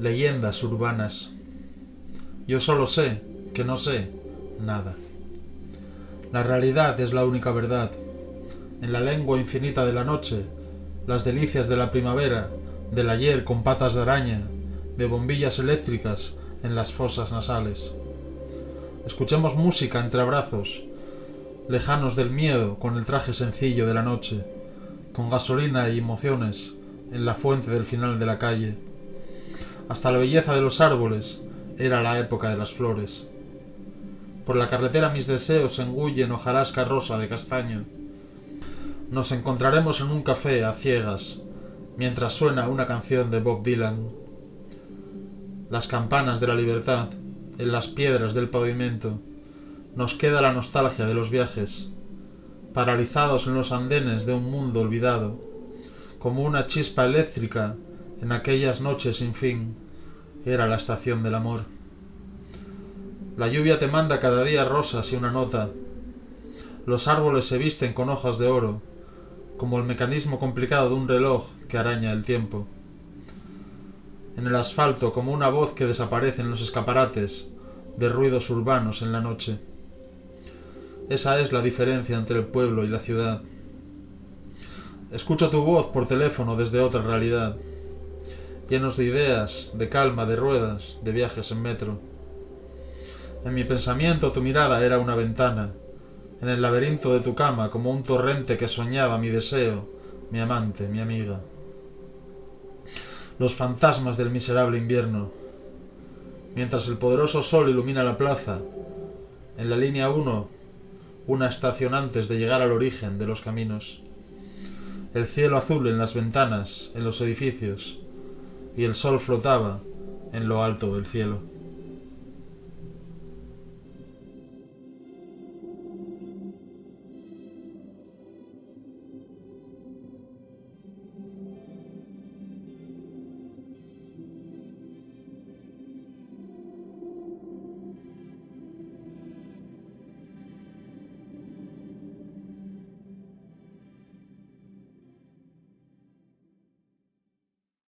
leyendas urbanas. Yo solo sé que no sé nada. La realidad es la única verdad. En la lengua infinita de la noche, las delicias de la primavera, del ayer con patas de araña, de bombillas eléctricas en las fosas nasales. Escuchemos música entre abrazos, lejanos del miedo con el traje sencillo de la noche, con gasolina y emociones en la fuente del final de la calle hasta la belleza de los árboles era la época de las flores. Por la carretera mis deseos engullen hojarasca rosa de castaño. Nos encontraremos en un café a ciegas, mientras suena una canción de Bob Dylan. Las campanas de la libertad, en las piedras del pavimento, nos queda la nostalgia de los viajes, paralizados en los andenes de un mundo olvidado, como una chispa eléctrica en aquellas noches sin fin, era la estación del amor. La lluvia te manda cada día rosas y una nota. Los árboles se visten con hojas de oro, como el mecanismo complicado de un reloj que araña el tiempo. En el asfalto como una voz que desaparece en los escaparates de ruidos urbanos en la noche. Esa es la diferencia entre el pueblo y la ciudad. Escucho tu voz por teléfono desde otra realidad llenos de ideas, de calma, de ruedas, de viajes en metro. En mi pensamiento tu mirada era una ventana, en el laberinto de tu cama como un torrente que soñaba mi deseo, mi amante, mi amiga. Los fantasmas del miserable invierno. Mientras el poderoso sol ilumina la plaza, en la línea 1, una estación antes de llegar al origen de los caminos. El cielo azul en las ventanas, en los edificios, y el sol flotaba en lo alto del cielo.